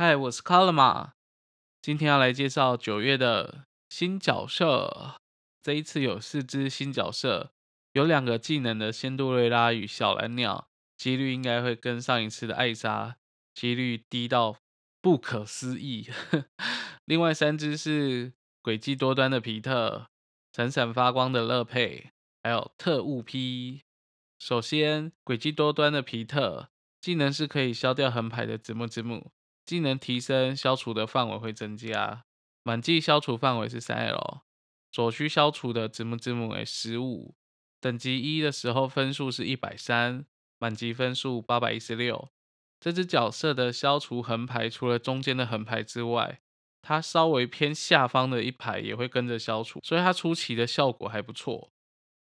嗨，我是卡勒玛，今天要来介绍九月的新角色。这一次有四只新角色，有两个技能的仙杜瑞拉与小蓝鸟，几率应该会跟上一次的艾莎几率低到不可思议。另外三只是诡计多端的皮特，闪闪发光的乐佩，还有特务 P。首先，诡计多端的皮特技能是可以消掉横排的子木之木。技能提升，消除的范围会增加。满级消除范围是三 L，所需消除的子木之木为十五。等级一的时候分数是一百三，满级分数八百一十六。这只角色的消除横排，除了中间的横排之外，它稍微偏下方的一排也会跟着消除，所以它初期的效果还不错。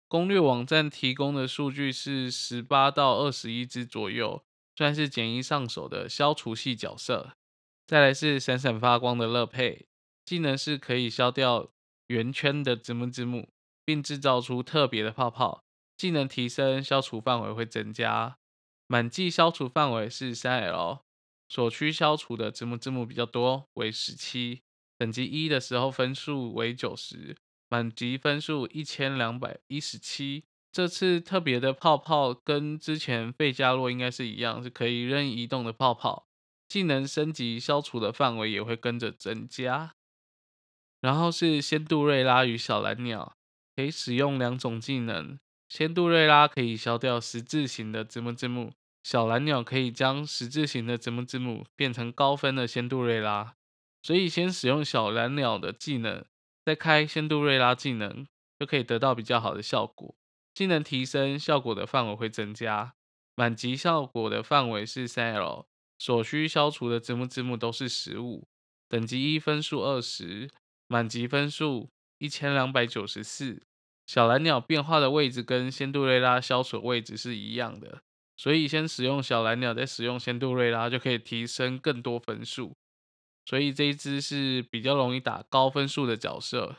攻略网站提供的数据是十八到二十一只左右。算是简易上手的消除系角色，再来是闪闪发光的乐佩，技能是可以消掉圆圈的字幕字幕，并制造出特别的泡泡，技能提升，消除范围会增加。满级消除范围是三 L，所需消除的字幕字幕比较多，为十七。等级一的时候分数为九十，满级分数一千两百一十七。这次特别的泡泡跟之前费加洛应该是一样，是可以任意移动的泡泡。技能升级消除的范围也会跟着增加。然后是仙杜瑞拉与小蓝鸟，可以使用两种技能。仙杜瑞拉可以消掉十字形的字幕字幕，小蓝鸟可以将十字形的字幕字幕变成高分的仙杜瑞拉。所以先使用小蓝鸟的技能，再开仙杜瑞拉技能，就可以得到比较好的效果。技能提升效果的范围会增加，满级效果的范围是三 L，所需消除的字幕字幕都是十五，等级一分数二十，满级分数一千两百九十四。小蓝鸟变化的位置跟仙杜瑞拉消除位置是一样的，所以先使用小蓝鸟，再使用仙杜瑞拉就可以提升更多分数。所以这一只是比较容易打高分数的角色。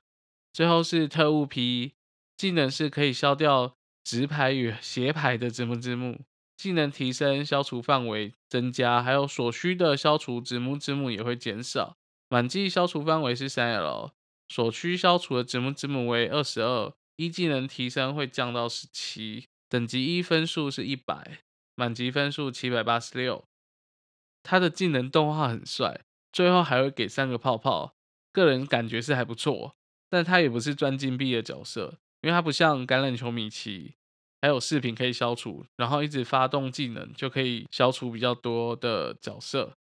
最后是特务 P。技能是可以消掉直排与斜排的字幕字幕，技能提升，消除范围增加，还有所需的消除字幕字幕也会减少。满级消除范围是三 L，所需消除的字幕字幕为二十二，一技能提升会降到十七，等级一分数是一百，满级分数七百八十六。他的技能动画很帅，最后还会给三个泡泡，个人感觉是还不错，但他也不是赚金币的角色。因为它不像橄榄球米奇，还有饰品可以消除，然后一直发动技能就可以消除比较多的角色。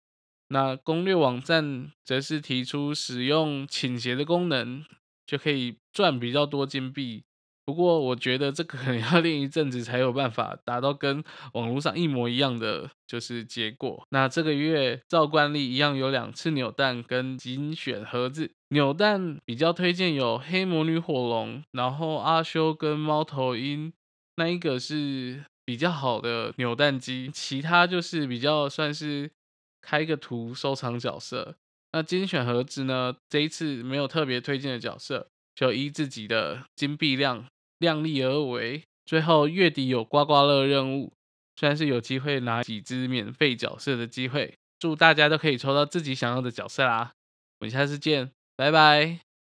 那攻略网站则是提出使用倾斜的功能，就可以赚比较多金币。不过我觉得这个可能要练一阵子才有办法达到跟网络上一模一样的就是结果。那这个月照惯例一样有两次扭蛋跟精选盒子。扭蛋比较推荐有黑魔女火龙，然后阿修跟猫头鹰那一个是比较好的扭蛋机。其他就是比较算是开个图收藏角色。那精选盒子呢，这一次没有特别推荐的角色，就依自己的金币量。量力而为，最后月底有刮刮乐任务，虽然是有机会拿几只免费角色的机会，祝大家都可以抽到自己想要的角色啦！我们下次见，拜拜。